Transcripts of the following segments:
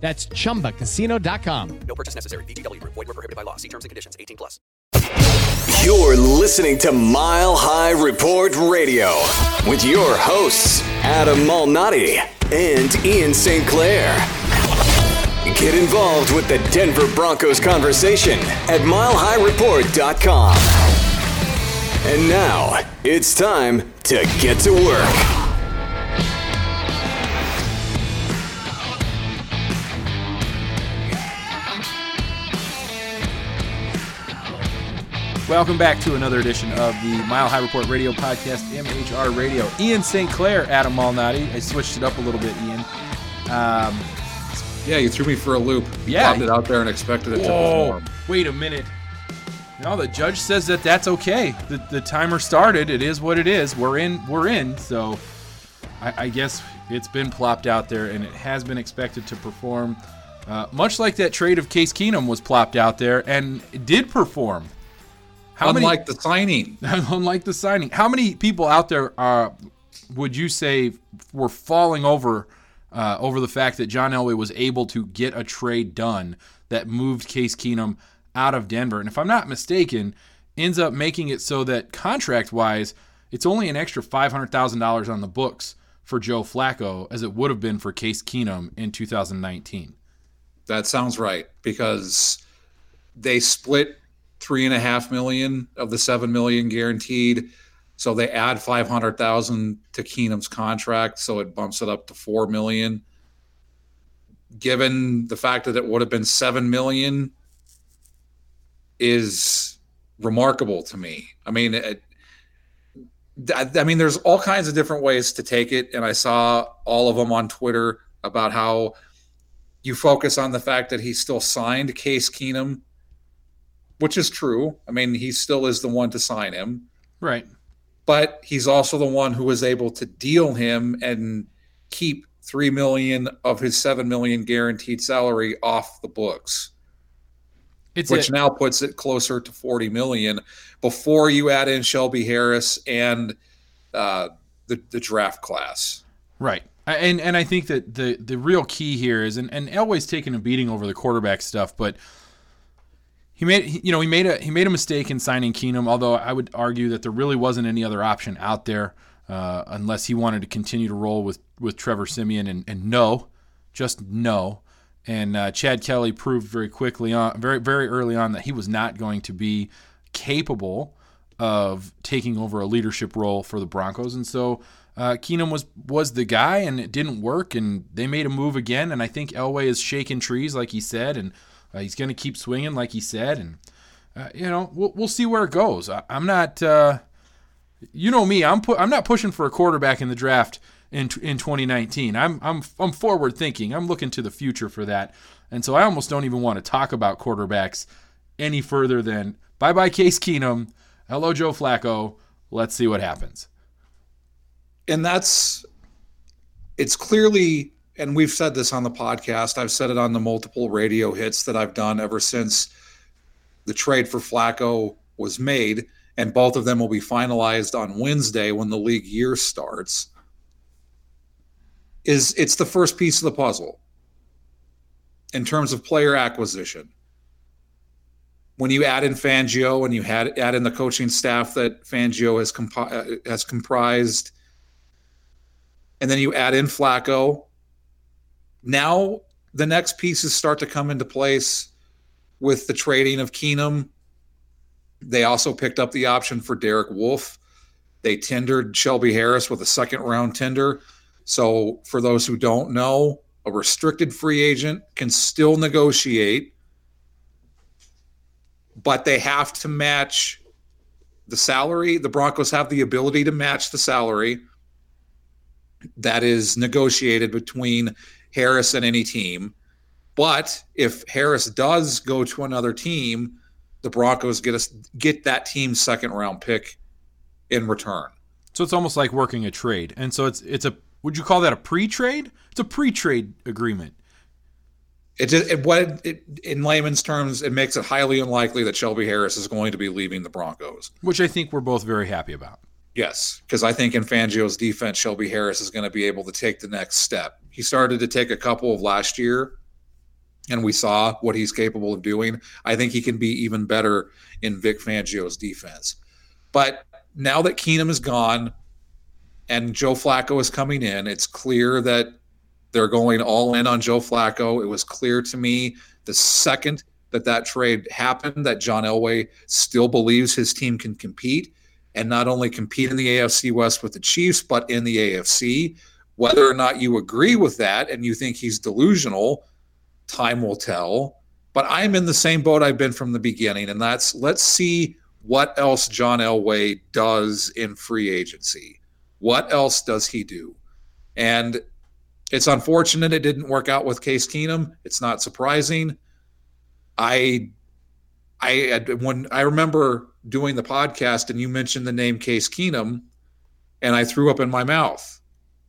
That's ChumbaCasino.com. No purchase necessary. VGW. Void were prohibited by law. See terms and conditions. 18 plus. You're listening to Mile High Report Radio with your hosts, Adam Malnati and Ian St. Clair. Get involved with the Denver Broncos conversation at MileHighReport.com. And now, it's time to get to work. Welcome back to another edition of the Mile High Report Radio Podcast, MHR Radio. Ian St. Clair, Adam Malnati. I switched it up a little bit, Ian. Um, yeah, you threw me for a loop. You yeah, popped it out there and expected it whoa, to perform. Wait a minute. No, the judge says that that's okay. The, the timer started. It is what it is. We're in. We're in. So, I, I guess it's been plopped out there, and it has been expected to perform. Uh, much like that trade of Case Keenum was plopped out there and did perform. How unlike many, the signing. unlike the signing. How many people out there are, would you say were falling over uh, over the fact that John Elway was able to get a trade done that moved Case Keenum out of Denver? And if I'm not mistaken, ends up making it so that contract wise, it's only an extra $500,000 on the books for Joe Flacco as it would have been for Case Keenum in 2019. That sounds right because they split three and a half million of the seven million guaranteed. So they add five hundred thousand to Keenum's contract, so it bumps it up to four million. Given the fact that it would have been seven million, is remarkable to me. I mean, it, I mean, there's all kinds of different ways to take it, and I saw all of them on Twitter about how you focus on the fact that he still signed Case Keenum which is true. I mean, he still is the one to sign him. Right. But he's also the one who was able to deal him and keep 3 million of his 7 million guaranteed salary off the books. It's which a- now puts it closer to 40 million before you add in Shelby Harris and uh, the, the draft class. Right. And and I think that the the real key here is and, and Elway's taking a beating over the quarterback stuff, but – he made you know he made a he made a mistake in signing Keenum. Although I would argue that there really wasn't any other option out there uh, unless he wanted to continue to roll with with Trevor Siemian and, and no, just no. And uh, Chad Kelly proved very quickly on very very early on that he was not going to be capable of taking over a leadership role for the Broncos. And so uh, Keenum was was the guy, and it didn't work, and they made a move again. And I think Elway is shaking trees, like he said, and uh, he's going to keep swinging, like he said. And uh, you know, we'll we'll see where it goes. I, am not, uh, you know me, I'm pu- I'm not pushing for a quarterback in the draft in in 2019. I'm I'm I'm forward thinking. I'm looking to the future for that, and so I almost don't even want to talk about quarterbacks any further than bye bye Case Keenum, hello Joe Flacco. Let's see what happens and that's it's clearly and we've said this on the podcast. I've said it on the multiple radio hits that i've done ever since the trade for flacco was made. And both of them will be finalized on wednesday when the league year starts. Is it's the first piece of the puzzle in terms of player acquisition. When you add in Fangio and you had add in the coaching staff that Fangio has compi- uh, has comprised and then you add in Flacco. Now the next pieces start to come into place with the trading of Keenum. They also picked up the option for Derek Wolfe. They tendered Shelby Harris with a second round tender. So, for those who don't know, a restricted free agent can still negotiate, but they have to match the salary. The Broncos have the ability to match the salary that is negotiated between Harris and any team. But if Harris does go to another team, the Broncos get us get that team's second round pick in return. So it's almost like working a trade. And so it's it's a would you call that a pre-trade? It's a pre-trade agreement. It just it, what it, in layman's terms, it makes it highly unlikely that Shelby Harris is going to be leaving the Broncos, which I think we're both very happy about. Yes, because I think in Fangio's defense, Shelby Harris is going to be able to take the next step. He started to take a couple of last year, and we saw what he's capable of doing. I think he can be even better in Vic Fangio's defense. But now that Keenum is gone and Joe Flacco is coming in, it's clear that they're going all in on Joe Flacco. It was clear to me the second that that trade happened that John Elway still believes his team can compete and not only compete in the AFC West with the Chiefs, but in the AFC. Whether or not you agree with that and you think he's delusional, time will tell. But I'm in the same boat I've been from the beginning, and that's let's see what else John Elway does in free agency. What else does he do? And it's unfortunate it didn't work out with Case Keenum. It's not surprising. I I when I remember doing the podcast and you mentioned the name Case Keenum, and I threw up in my mouth,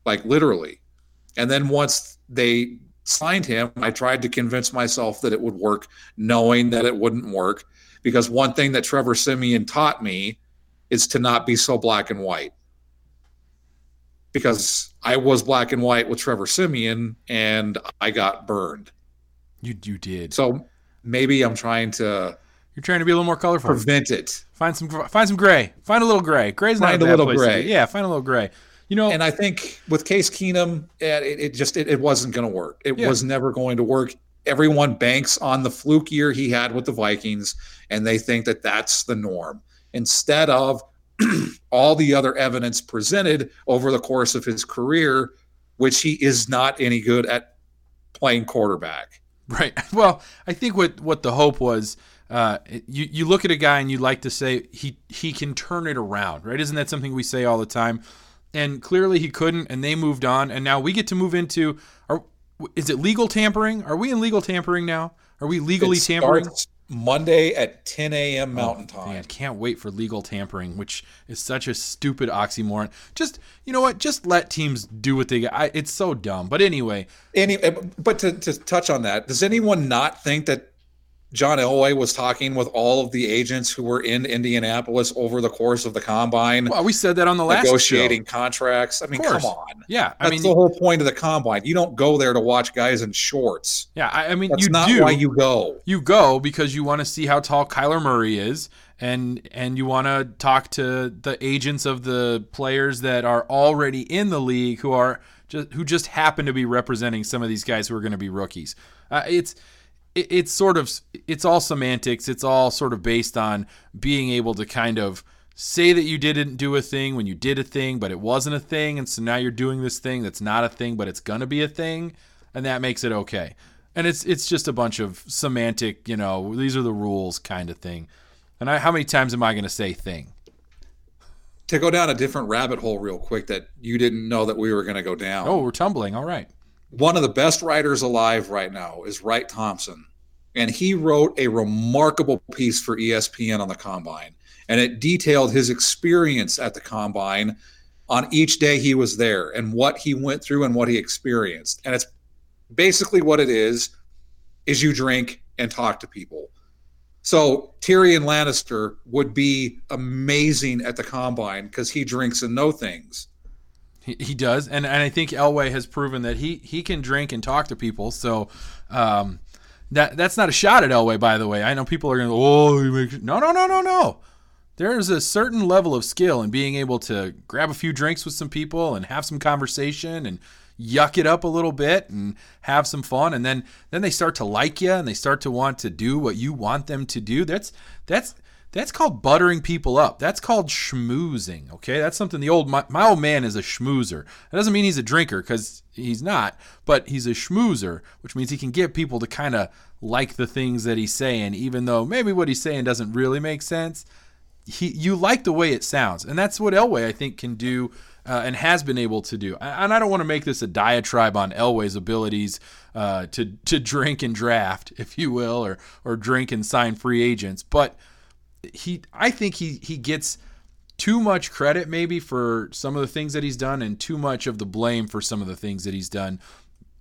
like literally. And then once they signed him, I tried to convince myself that it would work, knowing that it wouldn't work. Because one thing that Trevor Siemian taught me is to not be so black and white. Because I was black and white with Trevor Siemian and I got burned. You you did. So maybe I'm trying to you're trying to be a little more colorful. Prevent it. Find some find some gray. Find a little gray. Gray's not find a, a little gray. Yeah, find a little gray. You know, and I think with Case Keenum, it, it just it, it wasn't going to work. It yeah. was never going to work. Everyone banks on the fluke year he had with the Vikings, and they think that that's the norm instead of all the other evidence presented over the course of his career, which he is not any good at playing quarterback. Right. Well, I think what what the hope was uh, you you look at a guy and you like to say he he can turn it around, right? Isn't that something we say all the time? And clearly he couldn't, and they moved on, and now we get to move into. Are, is it legal tampering? Are we in legal tampering now? Are we legally it tampering? Monday at 10 a.m. Oh, Mountain oh, Time. Man, can't wait for legal tampering, which is such a stupid oxymoron. Just you know what? Just let teams do what they. I, it's so dumb. But anyway, any. Eh, but to, to touch on that, does anyone not think that John Elway was talking with all of the agents who were in Indianapolis over the course of the combine. Well, we said that on the last negotiating show. contracts. I mean, come on. Yeah, I that's mean, the whole point of the combine. You don't go there to watch guys in shorts. Yeah, I, I mean, that's you not do. why you go. You go because you want to see how tall Kyler Murray is, and and you want to talk to the agents of the players that are already in the league who are just who just happen to be representing some of these guys who are going to be rookies. Uh, it's it, it's sort of it's all semantics. It's all sort of based on being able to kind of say that you didn't do a thing when you did a thing, but it wasn't a thing, and so now you're doing this thing that's not a thing, but it's gonna be a thing, and that makes it okay. And it's it's just a bunch of semantic, you know, these are the rules kind of thing. And I, how many times am I going to say thing? To go down a different rabbit hole real quick that you didn't know that we were going to go down. Oh, we're tumbling. All right. One of the best writers alive right now is Wright Thompson. And he wrote a remarkable piece for ESPN on the combine. And it detailed his experience at the combine on each day he was there and what he went through and what he experienced. And it's basically what it is is you drink and talk to people. So Tyrion Lannister would be amazing at the combine because he drinks and know things. He, he does, and and I think Elway has proven that he he can drink and talk to people. So, um, that that's not a shot at Elway, by the way. I know people are going to oh no no no no no. There's a certain level of skill in being able to grab a few drinks with some people and have some conversation and yuck it up a little bit and have some fun and then then they start to like you and they start to want to do what you want them to do that's that's that's called buttering people up. That's called schmoozing okay? That's something the old my, my old man is a schmoozer. That doesn't mean he's a drinker because he's not but he's a schmoozer which means he can get people to kind of like the things that he's saying even though maybe what he's saying doesn't really make sense. He you like the way it sounds and that's what elway i think can do uh, and has been able to do. And I don't want to make this a diatribe on Elway's abilities uh, to to drink and draft, if you will, or or drink and sign free agents, but he I think he he gets too much credit maybe for some of the things that he's done and too much of the blame for some of the things that he's done.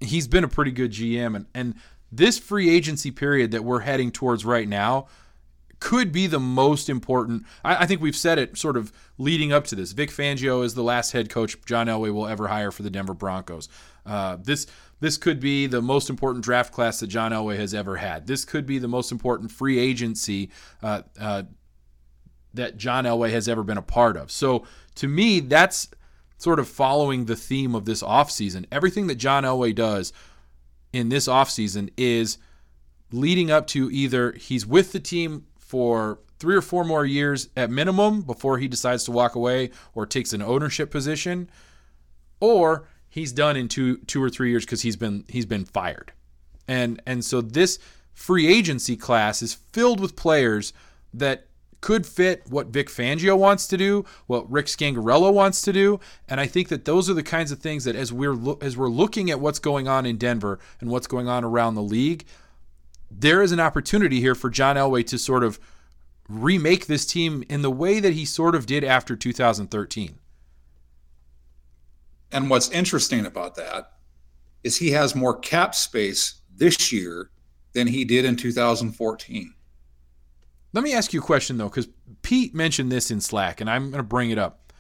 He's been a pretty good GM and and this free agency period that we're heading towards right now could be the most important. I, I, think we've said it sort of leading up to this. Vic Fangio is the last head coach John Elway will ever hire for the Denver Broncos. Uh, this this could be the most important draft class that John Elway has ever had. This could be the most important free agency uh, uh, that John Elway has ever been a part of. So to me, that's sort of following the theme of this offseason. Everything that John Elway does in this offseason is leading up to either he's with the team for three or four more years at minimum before he decides to walk away or takes an ownership position, or he's done in two two or three years because he's been he's been fired. And and so this free agency class is filled with players that could fit what Vic Fangio wants to do, what Rick Scangarello wants to do, and I think that those are the kinds of things that as we're lo- as we're looking at what's going on in Denver and what's going on around the league, there is an opportunity here for John Elway to sort of remake this team in the way that he sort of did after 2013. And what's interesting about that is he has more cap space this year than he did in 2014. Let me ask you a question though, because Pete mentioned this in Slack, and I'm going to bring it up.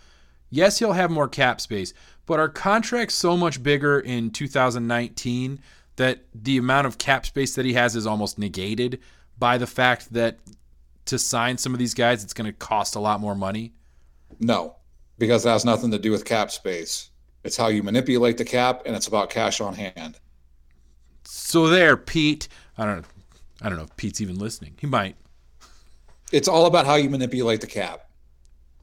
Yes, he'll have more cap space, but are contracts so much bigger in 2019 that the amount of cap space that he has is almost negated by the fact that to sign some of these guys, it's going to cost a lot more money? No, because that has nothing to do with cap space. It's how you manipulate the cap, and it's about cash on hand. So there, Pete. I don't know. I don't know if Pete's even listening. He might. It's all about how you manipulate the cap.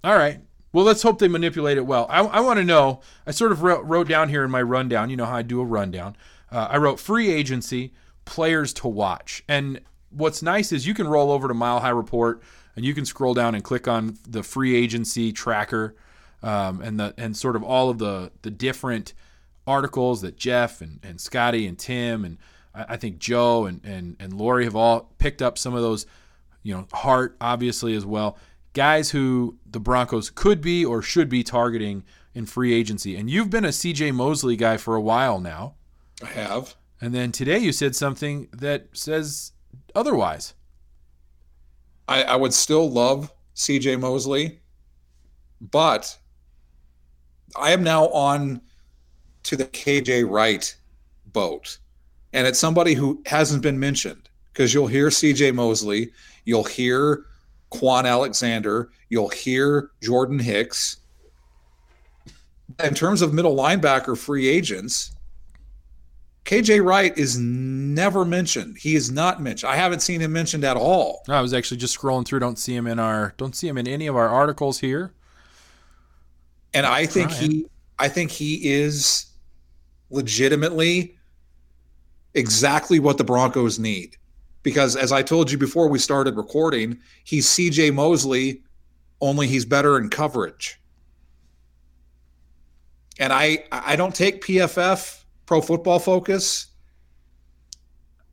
All right. Well, let's hope they manipulate it well. I, I want to know. I sort of wrote, wrote down here in my rundown. You know how I do a rundown. Uh, I wrote free agency, players to watch. And what's nice is you can roll over to Mile High Report and you can scroll down and click on the free agency tracker um, and the and sort of all of the the different articles that Jeff and, and Scotty and Tim and I, I think Joe and, and and Lori have all picked up some of those, you know, Hart obviously as well. Guys who the Broncos could be or should be targeting in free agency. And you've been a CJ Mosley guy for a while now. I have. And then today you said something that says otherwise. I, I would still love CJ Mosley, but I am now on to the KJ Wright boat. And it's somebody who hasn't been mentioned because you'll hear CJ Mosley, you'll hear Kwon Alexander, you'll hear Jordan Hicks. In terms of middle linebacker free agents, KJ Wright is never mentioned. He is not mentioned. I haven't seen him mentioned at all. I was actually just scrolling through. Don't see him in our. Don't see him in any of our articles here. And I think Trying. he. I think he is legitimately exactly what the Broncos need. Because as I told you before we started recording, he's CJ Mosley, only he's better in coverage. And I I don't take PFF Pro Football Focus.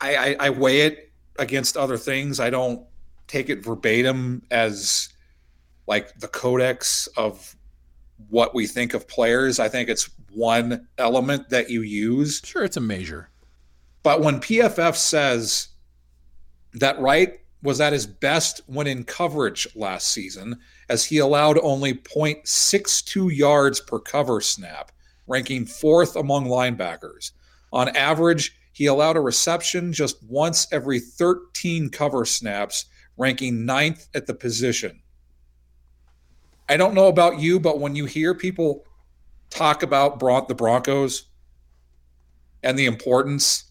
I, I, I weigh it against other things. I don't take it verbatim as like the codex of what we think of players. I think it's one element that you use. Sure, it's a measure. But when PFF says that Wright was at his best when in coverage last season, as he allowed only 0.62 yards per cover snap, ranking fourth among linebackers. On average, he allowed a reception just once every 13 cover snaps, ranking ninth at the position. I don't know about you, but when you hear people talk about Bron- the Broncos and the importance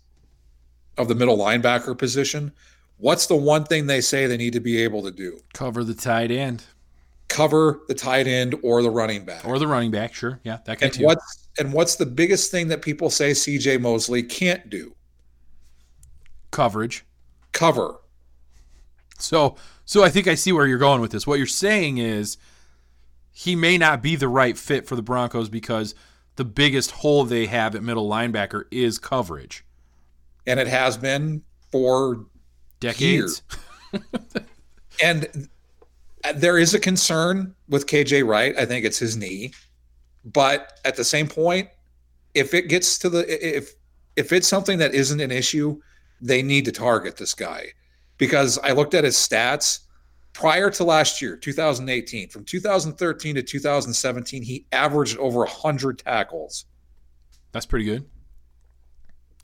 of the middle linebacker position, what's the one thing they say they need to be able to do? Cover the tight end. Cover the tight end or the running back. Or the running back, sure. Yeah, that can and too. What's and what's the biggest thing that people say CJ Mosley can't do? Coverage. Cover. So so I think I see where you're going with this. What you're saying is he may not be the right fit for the Broncos because the biggest hole they have at middle linebacker is coverage. And it has been for decades. and there is a concern with KJ Wright. I think it's his knee. But at the same point, if it gets to the if if it's something that isn't an issue, they need to target this guy because I looked at his stats prior to last year, 2018, from 2013 to 2017, he averaged over 100 tackles. That's pretty good.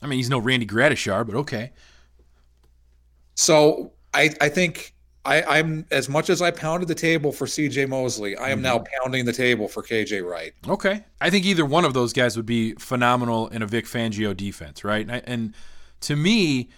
I mean, he's no Randy Gradishar, but okay. So I, I think I, am as much as I pounded the table for CJ Mosley, I am mm-hmm. now pounding the table for KJ Wright. Okay, I think either one of those guys would be phenomenal in a Vic Fangio defense, right? And, and to me,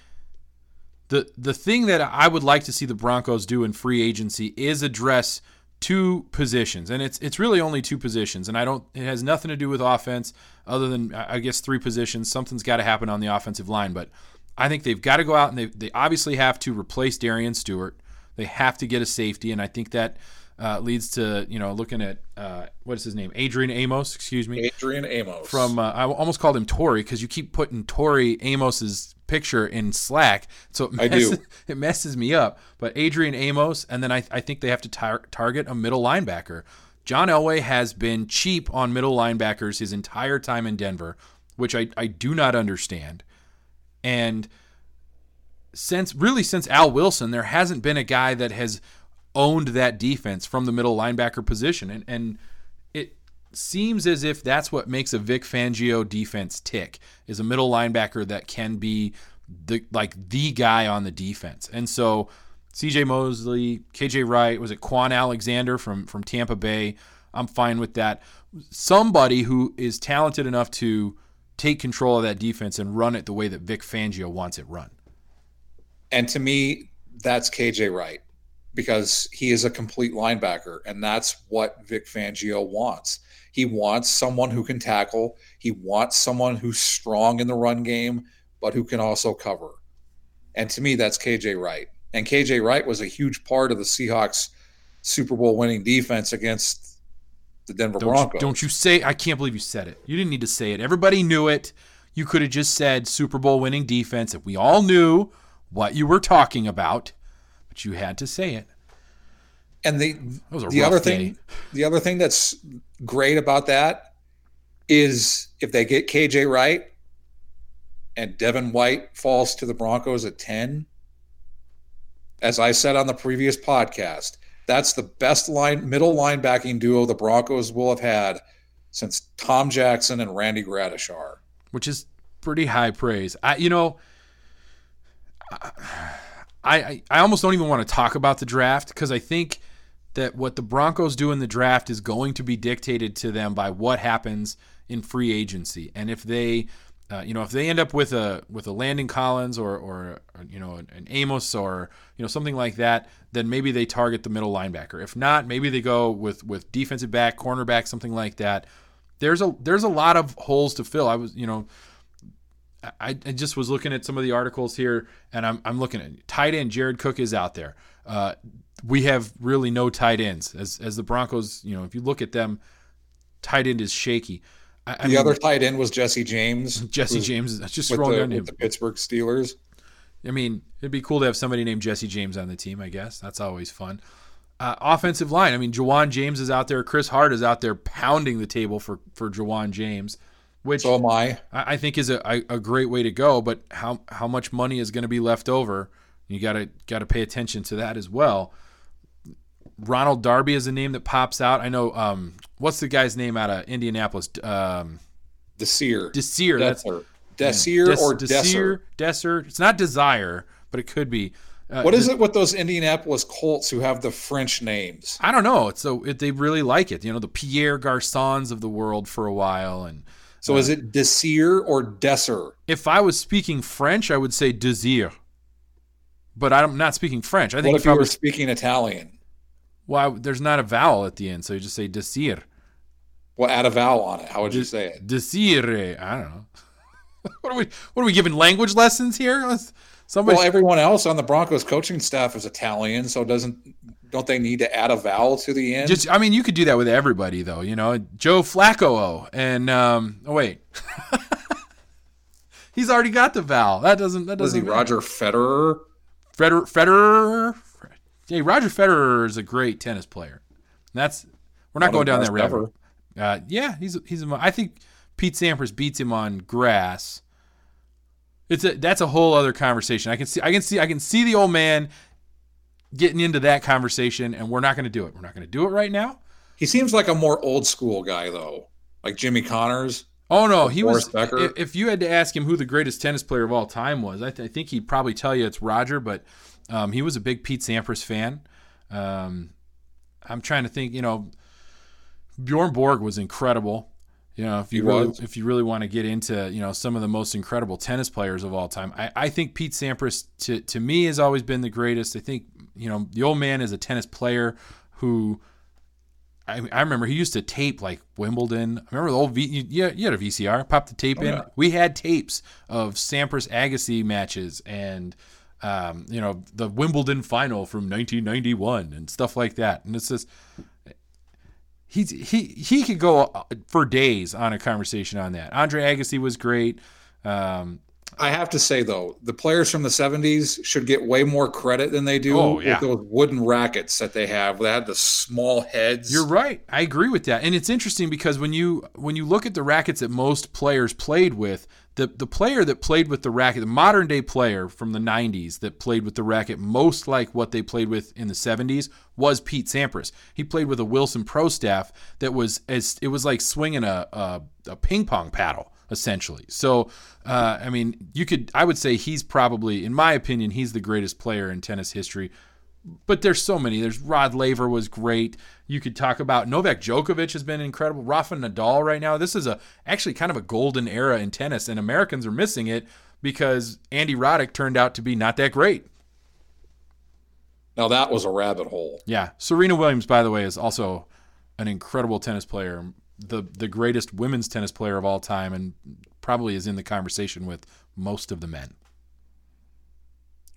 the the thing that I would like to see the Broncos do in free agency is address two positions, and it's it's really only two positions, and I don't it has nothing to do with offense other than I guess three positions. Something's got to happen on the offensive line, but I think they've got to go out and they they obviously have to replace Darian Stewart. They have to get a safety, and I think that uh, leads to you know looking at uh, what is his name, Adrian Amos. Excuse me, Adrian Amos. From uh, I almost called him Tori because you keep putting Tori Amos's picture in Slack, so it messes, it messes me up. But Adrian Amos, and then I, I think they have to tar- target a middle linebacker. John Elway has been cheap on middle linebackers his entire time in Denver, which I, I do not understand. And since really since Al Wilson, there hasn't been a guy that has owned that defense from the middle linebacker position. And and seems as if that's what makes a Vic Fangio defense tick is a middle linebacker that can be the like the guy on the defense. And so CJ Mosley, KJ Wright, was it Kwon Alexander from from Tampa Bay? I'm fine with that. Somebody who is talented enough to take control of that defense and run it the way that Vic Fangio wants it run. And to me, that's KJ Wright because he is a complete linebacker, and that's what Vic Fangio wants. He wants someone who can tackle. He wants someone who's strong in the run game, but who can also cover. And to me, that's KJ Wright. And KJ Wright was a huge part of the Seahawks Super Bowl winning defense against the Denver don't Broncos. You, don't you say? I can't believe you said it. You didn't need to say it. Everybody knew it. You could have just said Super Bowl winning defense if we all knew what you were talking about, but you had to say it. And the the other day. thing, the other thing that's great about that is if they get KJ Wright and Devin White falls to the Broncos at 10, as I said on the previous podcast, that's the best line middle linebacking duo the Broncos will have had since Tom Jackson and Randy Gradishar. Which is pretty high praise. I you know, I, I almost don't even want to talk about the draft because I think that what the Broncos do in the draft is going to be dictated to them by what happens in free agency. And if they Uh, you know, if they end up with a with a Landon Collins or or, or you know an, Amos or you know something like that, then maybe they target the middle linebacker. If not, maybe they go with with defensive back, cornerback, something like that. There's a there's a lot of holes to fill. I was you know. I, I just was looking at some of the articles here, and I'm, I'm looking at tight end. Jared Cook is out there. Uh, we have really no tight ends as as the Broncos. You know, if you look at them, tight end is shaky. I, I the mean, other tight end was Jesse James. Jesse James. Just scrolling down him. The Pittsburgh Steelers. I mean, it'd be cool to have somebody named Jesse James on the team. I guess that's always fun. Uh, offensive line. I mean, Ja'Wuan James is out there. Chris Hart is out there pounding the table for for Ja'Wuan James, which so am I. I think is a, a great way to go. But how how much money is going to be left over? You got to got to pay attention to that as well. Ronald Darby is a name that pops out. I know. Um, what's the guy's name out of Indianapolis? Um, Desir. Desir. That's Desir Des, or Desir. Desir. It's not Desire, but it could be. Uh, what is it with those Indianapolis Colts who have the French names? I don't know. It's so it, they really like it. You know, the Pierre Garçons of the world for a while, and so uh, is it Desir or Desir? If I was speaking French, I would say Desir, but I'm not speaking French. I think what if, you were speaking Italian? Well, there's not a vowel at the end, so you just say desir. Well, add a vowel on it. How would you say it? Desire. I don't know. what are we? What are we giving language lessons here? Somebody. Well, everyone else on the Broncos coaching staff is Italian, so doesn't don't they need to add a vowel to the end? Just, I mean, you could do that with everybody, though. You know, Joe Flacco, and um, oh wait, he's already got the vowel. That doesn't. That doesn't. Was he Roger Federer? Federer. Federer. Hey, Roger Federer is a great tennis player. That's we're not going down that route. Uh, yeah, he's he's. I think Pete Sampras beats him on grass. It's a that's a whole other conversation. I can see I can see I can see the old man getting into that conversation, and we're not going to do it. We're not going to do it right now. He seems like a more old school guy though, like Jimmy Connors. Oh no, he was. Becker. If you had to ask him who the greatest tennis player of all time was, I, th- I think he'd probably tell you it's Roger. But um, he was a big Pete Sampras fan. Um, I'm trying to think. You know, Bjorn Borg was incredible. You know, if you really, if you really want to get into you know some of the most incredible tennis players of all time, I, I think Pete Sampras to to me has always been the greatest. I think you know the old man is a tennis player who. I, I remember he used to tape like Wimbledon. I remember the old V. You, you had a VCR, pop the tape oh, in. Yeah. We had tapes of Sampras Agassi matches and um, you know, the Wimbledon final from 1991 and stuff like that. And it's just he he he could go uh, for days on a conversation on that. Andre Agassi was great. Um, I have to say though, the players from the '70s should get way more credit than they do oh, yeah. with those wooden rackets that they have. They had the small heads. You're right. I agree with that. And it's interesting because when you when you look at the rackets that most players played with, the the player that played with the racket, the modern day player from the 90s that played with the racket most like what they played with in the 70s was Pete Sampras. He played with a Wilson Pro staff that was as it was like swinging a a, a ping pong paddle essentially. So, uh, I mean, you could I would say he's probably, in my opinion, he's the greatest player in tennis history but there's so many. There's Rod Laver was great. You could talk about Novak Djokovic has been incredible. Rafa Nadal right now. This is a actually kind of a golden era in tennis, and Americans are missing it because Andy Roddick turned out to be not that great. Now that was a rabbit hole. Yeah, Serena Williams, by the way, is also an incredible tennis player, the the greatest women's tennis player of all time, and probably is in the conversation with most of the men.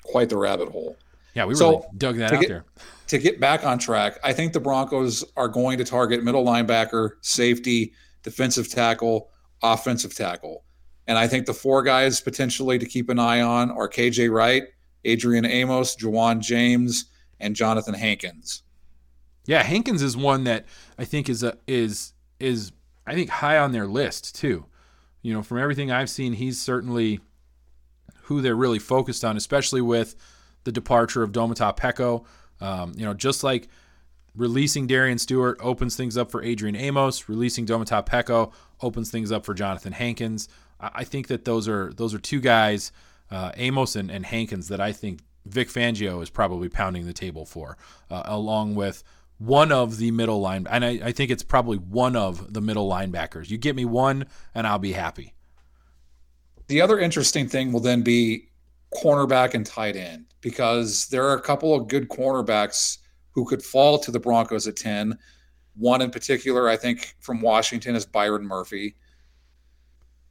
Quite the rabbit hole. Yeah, we really so dug that out get, there. To get back on track, I think the Broncos are going to target middle linebacker, safety, defensive tackle, offensive tackle. And I think the four guys potentially to keep an eye on are KJ Wright, Adrian Amos, Ja'Wuan James, and Jonathan Hankins. Yeah, Hankins is one that I think is a, is is I think high on their list too. You know, from everything I've seen, he's certainly who they're really focused on, especially with the departure of Domata Peko. Um, you know, just like releasing Darian Stewart opens things up for Adrian Amos, releasing Domata Peko opens things up for Jonathan Hankins. I think that those are those are two guys, uh, Amos and, and, Hankins, that I think Vic Fangio is probably pounding the table for, uh, along with one of the middle line, and I, I think it's probably one of the middle linebackers. You get me one, and I'll be happy. The other interesting thing will then be cornerback and tight end because there are a couple of good cornerbacks who could fall to the Broncos at 10. One in particular, I think, from Washington is Byron Murphy.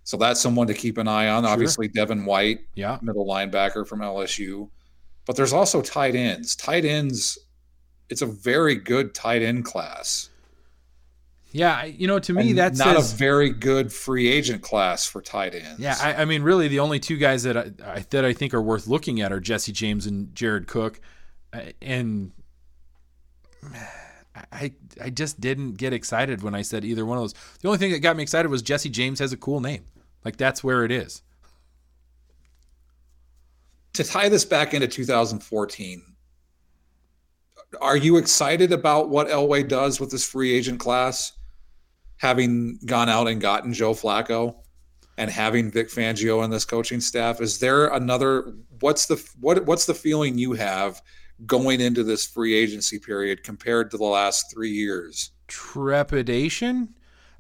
So that's someone to keep an eye on. Sure. Obviously, Devin White, yeah, middle linebacker from LSU. But there's also tight ends. Tight ends, it's a very good tight end class. Yeah, you know, to me and that's not says, a very good free agent class for tight ends. Yeah, I, I mean, really, the only two guys that I, I, that I think are worth looking at are Jesse James and Jared Cook, uh, and I I just didn't get excited when I said either one of those. The only thing that got me excited was Jesse James has a cool name. Like that's where it is. To tie this back into 2014, are you excited about what Elway does with this free agent class? having gone out and gotten Joe Flacco and having Vic Fangio on this coaching staff? Is there another what's the what what's the feeling you have going into this free agency period compared to the last 3 years? Trepidation?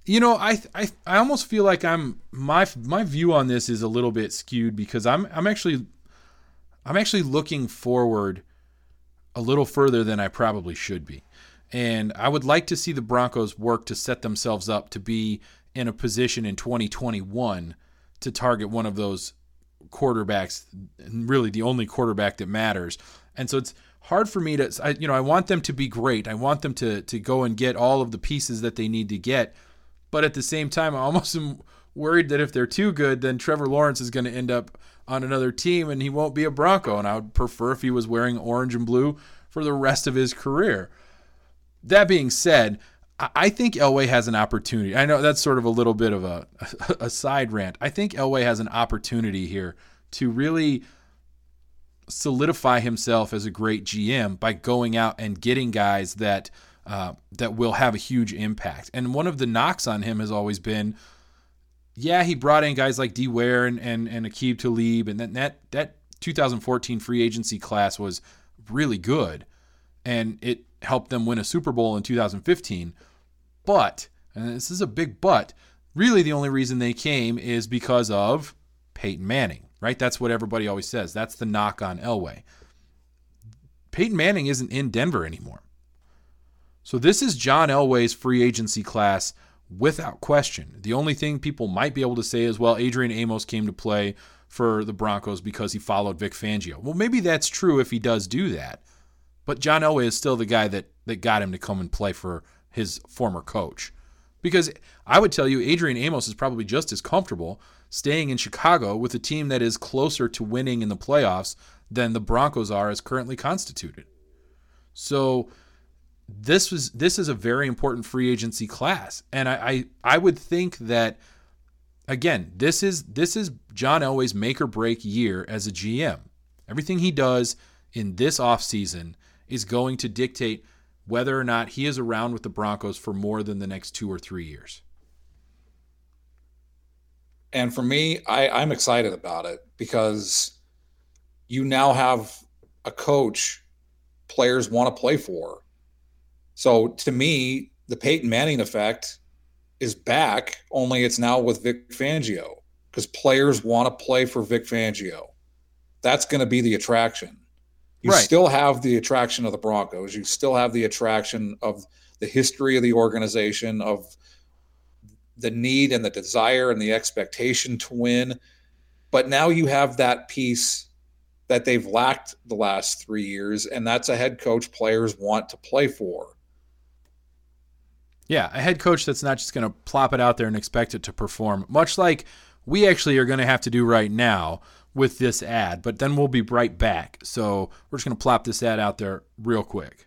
You know, I I I almost feel like I'm my my view on this is a little bit skewed because I'm I'm actually I'm actually looking forward a little further than I probably should be. And I would like to see the Broncos work to set themselves up to be in a position in 2021 to target one of those quarterbacks, really the only quarterback that matters. And so it's hard for me to, I, you know, I want them to be great. I want them to to go and get all of the pieces that they need to get. But at the same time, I almost am worried that if they're too good, then Trevor Lawrence is going to end up on another team and he won't be a Bronco. And I would prefer if he was wearing orange and blue for the rest of his career that being said, I think Elway has an opportunity. I know that's sort of a little bit of a, a side rant. I think Elway has an opportunity here to really solidify himself as a great GM by going out and getting guys that uh, that will have a huge impact. And one of the knocks on him has always been, yeah, he brought in guys like D Ware and and, and Aqib Talib, and that that that 2014 free agency class was really good, and it helped them win a Super Bowl in 2015. But, and this is a big but, really the only reason they came is because of Peyton Manning, right? That's what everybody always says. That's the knock on Elway. Peyton Manning isn't in Denver anymore. So this is John Elway's free agency class without question. The only thing people might be able to say is, well, Adrian Amos came to play for the Broncos because he followed Vic Fangio. Well, maybe that's true if he does do that. But John Elway is still the guy that that got him to come and play for his former coach. Because I would tell you, Adrian Amos is probably just as comfortable staying in Chicago with a team that is closer to winning in the playoffs than the Broncos are as currently constituted. So this was this is a very important free agency class. And I, I, I would think that again, this is this is John Elway's make or break year as a GM. Everything he does in this offseason is going to dictate whether or not he is around with the Broncos for more than the next two or three years. And for me, I, I'm excited about it because you now have a coach players want to play for. So to me, the Peyton Manning effect is back, only it's now with Vic Fangio because players want to play for Vic Fangio. That's going to be the attraction. You right. still have the attraction of the Broncos. You still have the attraction of the history of the organization, of the need and the desire and the expectation to win. But now you have that piece that they've lacked the last three years, and that's a head coach players want to play for. Yeah, a head coach that's not just going to plop it out there and expect it to perform, much like we actually are going to have to do right now with this ad, but then we'll be right back. So we're just going to plop this ad out there real quick.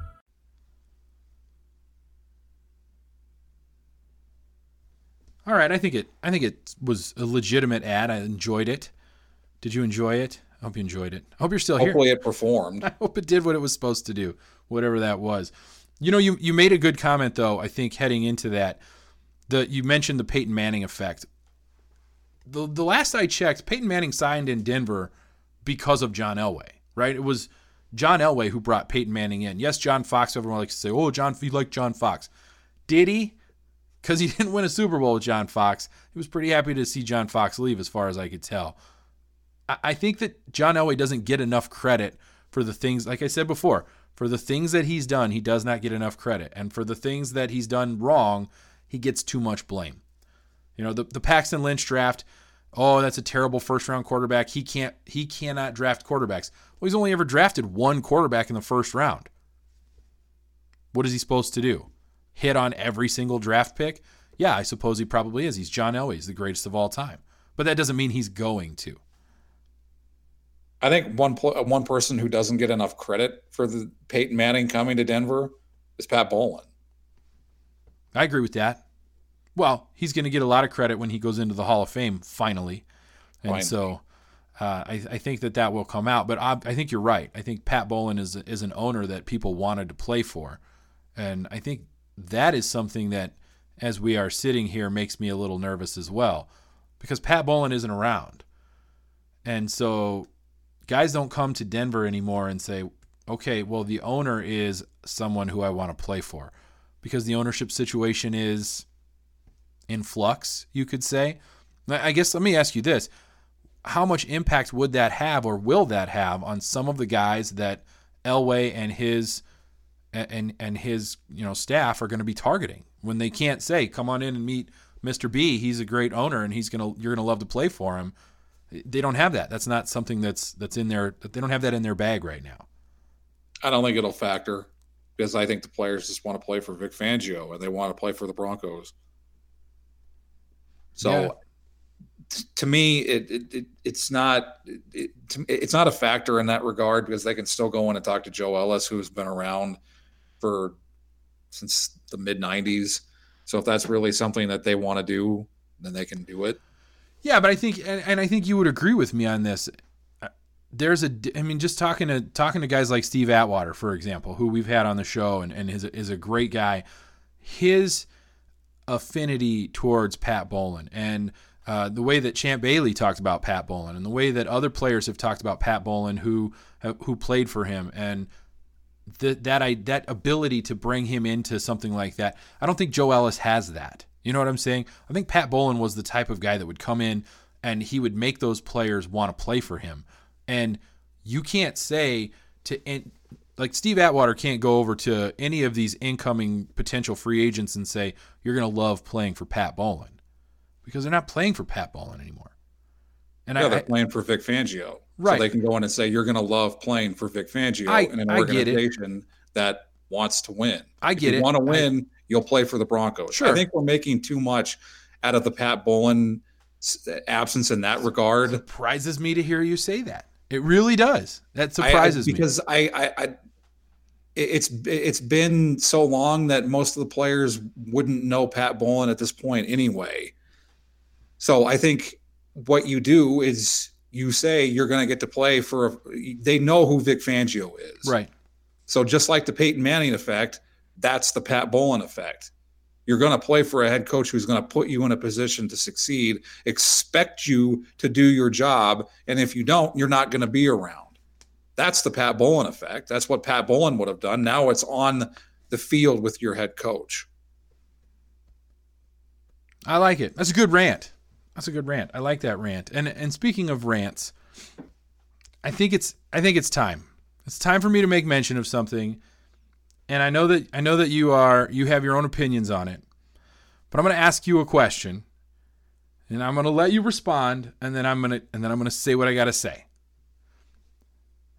All right, I think it. I think it was a legitimate ad. I enjoyed it. Did you enjoy it? I hope you enjoyed it. I hope you're still Hopefully here. Hopefully, it performed. I hope it did what it was supposed to do, whatever that was. You know, you you made a good comment though. I think heading into that, the you mentioned the Peyton Manning effect. The the last I checked, Peyton Manning signed in Denver because of John Elway, right? It was John Elway who brought Peyton Manning in. Yes, John Fox. Everyone likes to say, "Oh, John, you like John Fox." Did he? Because he didn't win a Super Bowl with John Fox. He was pretty happy to see John Fox leave, as far as I could tell. I, I think that John Elway doesn't get enough credit for the things, like I said before, for the things that he's done, he does not get enough credit. And for the things that he's done wrong, he gets too much blame. You know, the, the Paxton Lynch draft, oh, that's a terrible first round quarterback. He can't he cannot draft quarterbacks. Well, he's only ever drafted one quarterback in the first round. What is he supposed to do? Hit on every single draft pick? Yeah, I suppose he probably is. He's John Elway, he's the greatest of all time. But that doesn't mean he's going to. I think one pl- one person who doesn't get enough credit for the Peyton Manning coming to Denver is Pat Bowlen. I agree with that. Well, he's going to get a lot of credit when he goes into the Hall of Fame finally, and Finally. so uh, I, I think that that will come out. But I, I think you're right. I think Pat Bowlen is is an owner that people wanted to play for, and I think that is something that, as we are sitting here, makes me a little nervous as well, because Pat Bowlen isn't around, and so guys don't come to Denver anymore and say, okay, well the owner is someone who I want to play for, because the ownership situation is in flux, you could say. I guess let me ask you this. How much impact would that have or will that have on some of the guys that Elway and his and and his, you know, staff are going to be targeting when they can't say, "Come on in and meet Mr. B. He's a great owner and he's going to you're going to love to play for him." They don't have that. That's not something that's that's in their they don't have that in their bag right now. I don't think it'll factor because I think the players just want to play for Vic Fangio and they want to play for the Broncos. So, Yeah. t- to me, it, it, it it's not it, to, it's not a factor in that regard because they can still go in and talk to Joe Ellis, who's been around for since the mid '90s. So, if that's really something that they want to do, then they can do it. Yeah, but I think, and, and I think you would agree with me on this. Uh, There's a I mean, just talking to talking to guys like Steve Atwater, for example, who we've had on the show, and, and is is a great guy. His affinity towards Pat Bowlen and uh, the way that Champ Bailey talked about Pat Bowlen, and the way that other players have talked about Pat Bowlen who who played for him, and that that I that ability to bring him into something like that. I don't think Joe Ellis has that. You know what I'm saying? I think Pat Bowlen was the type of guy that would come in and he would make those players want to play for him. And you can't say to and like Steve Atwater can't go over to any of these incoming potential free agents and say you're going to love playing for Pat Bowlen because they're not playing for Pat Bowlen anymore. And yeah, I, they're playing for Vic Fangio, Right. So they can go in and say you're going to love playing for Vic Fangio I- in an I organization that wants to win. I get If you it. Want to I- win? you'll play for the Broncos. Sure. I think we're making too much out of the Pat Bowlen absence in that regard. surprises me to hear you say that. It really does. That I- I- surprises me. because I, I, I it's it's been so long that most of the players wouldn't know Pat Bowlen at this point anyway. So I think what you do is you say you're going to get to play for. A, they know who Vic Fangio is, Right. So just like the Peyton Manning effect, that's the Pat Bowlen effect. You're going to play for a head coach who's going to put you in a position to succeed, expect you to do your job, and if you don't, you're not going to be around. That's the Pat Bowlen effect. That's what Pat Bowlen would have done. Now it's on the field with your head coach. I like it. That's a good rant. That's a good rant. I like that rant. And and speaking of rants, I think it's I think it's time. It's time for me to make mention of something. And I know that I know that you are you have your own opinions on it. But I'm going to ask you a question. And I'm going to let you respond and then I'm going to and then I'm going to say what I got to say.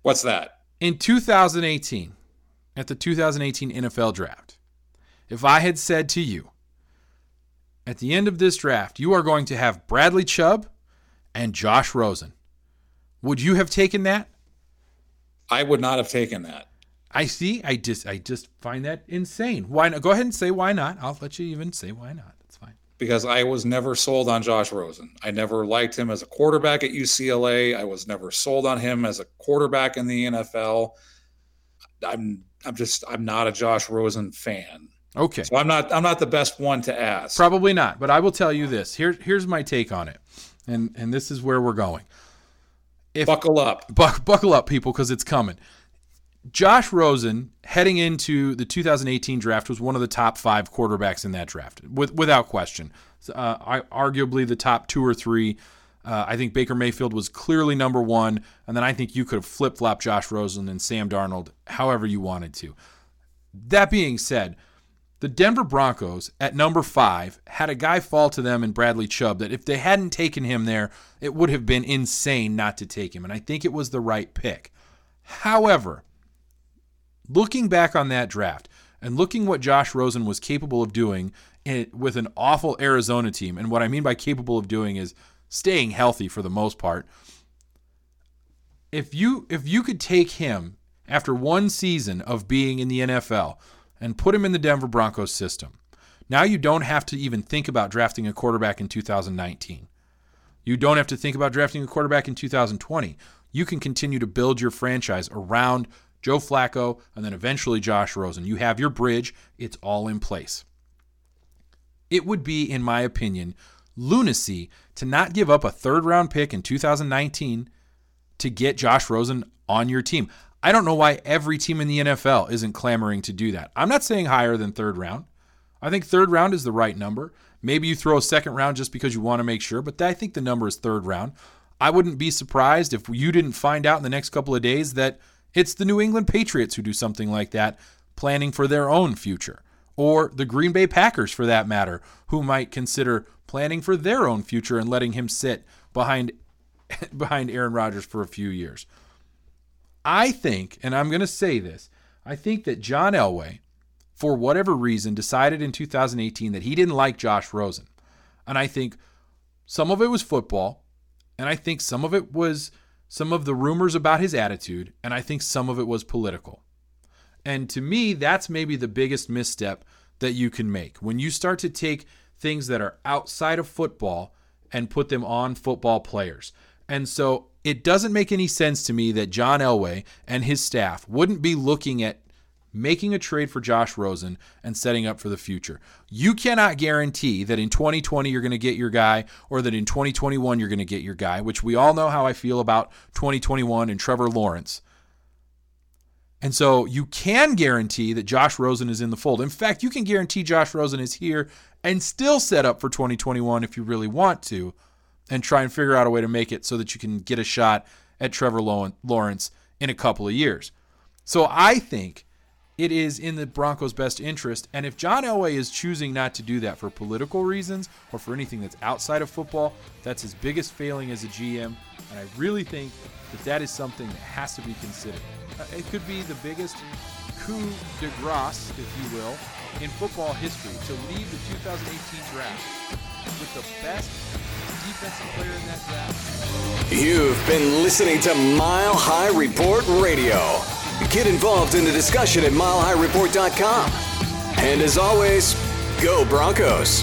What's that? In 2018, at the 2018 NFL draft, if I had said to you, at the end of this draft, you are going to have Bradley Chubb and Josh Rosen, would you have taken that? I would not have taken that. I see. I just I just find that insane. Why not? Go ahead and say why not. I'll let you even say why not. That's fine. because I was never sold on Josh Rosen. I never liked him as a quarterback at UCLA. I was never sold on him as a quarterback in the NFL. I'm I'm just I'm not a Josh Rosen fan. Okay. So I'm not I'm not the best one to ask. Probably not, but I will tell you this. Here here's my take on it. And and this is where we're going. If, buckle up. Buck, buckle up people cuz it's coming. Josh Rosen heading into the 2018 draft was one of the top 5 quarterbacks in that draft with, without question. Uh, I, arguably the top 2 or 3 uh, I think Baker Mayfield was clearly number one, and then I think you could have flip flopped Josh Rosen and Sam Darnold however you wanted to. That being said, the Denver Broncos at number five had a guy fall to them in Bradley Chubb that if they hadn't taken him there, it would have been insane not to take him. And I think it was the right pick. However, looking back on that draft and looking what Josh Rosen was capable of doing with an awful Arizona team, and what I mean by capable of doing is staying healthy for the most part. If you if you could take him after one season of being in the NFL and put him in the Denver Broncos system. Now you don't have to even think about drafting a quarterback in 2019. You don't have to think about drafting a quarterback in 2020. You can continue to build your franchise around Joe Flacco and then eventually Josh Rosen. You have your bridge, it's all in place. It would be, in my opinion, lunacy to not give up a third round pick in 2019 to get Josh Rosen on your team. I don't know why every team in the NFL isn't clamoring to do that. I'm not saying higher than third round. I think third round is the right number. Maybe you throw a second round just because you want to make sure, but I think the number is third round. I wouldn't be surprised if you didn't find out in the next couple of days that it's the New England Patriots who do something like that, planning for their own future, or the Green Bay Packers for that matter, who might consider planning for their own future and letting him sit behind behind Aaron Rodgers for a few years. I think, and I'm going to say this, I think that John Elway, for whatever reason, decided in 2018 that he didn't like Josh Rosen. And I think some of it was football, and I think some of it was some of the rumors about his attitude, and I think some of it was political. And to me, that's maybe the biggest misstep that you can make. When you start to take things that are outside of football and put them on football players. And so it doesn't make any sense to me that John Elway and his staff wouldn't be looking at making a trade for Josh Rosen and setting up for the future. You cannot guarantee that in 2020 you're going to get your guy or that in 2021 you're going to get your guy, which we all know how I feel about 2021 and Trevor Lawrence. And so you can guarantee that Josh Rosen is in the fold. In fact, you can guarantee Josh Rosen is here and still set up for 2021 if you really want to and try and figure out a way to make it so that you can get a shot at Trevor Lawrence in a couple of years. So I think it is in the Broncos' best interest. And if John Elway is choosing not to do that for political reasons or for anything that's outside of football, that's his biggest failing as a GM. And I really think that that is something that has to be considered. Uh, it could be the biggest coup de grace, if you will, in football history to leave the 2018 draft with the best defensive player in that draft. You've been listening to Mile High Report Radio. Get involved in the discussion at milehighreport.com. And as always, go Broncos.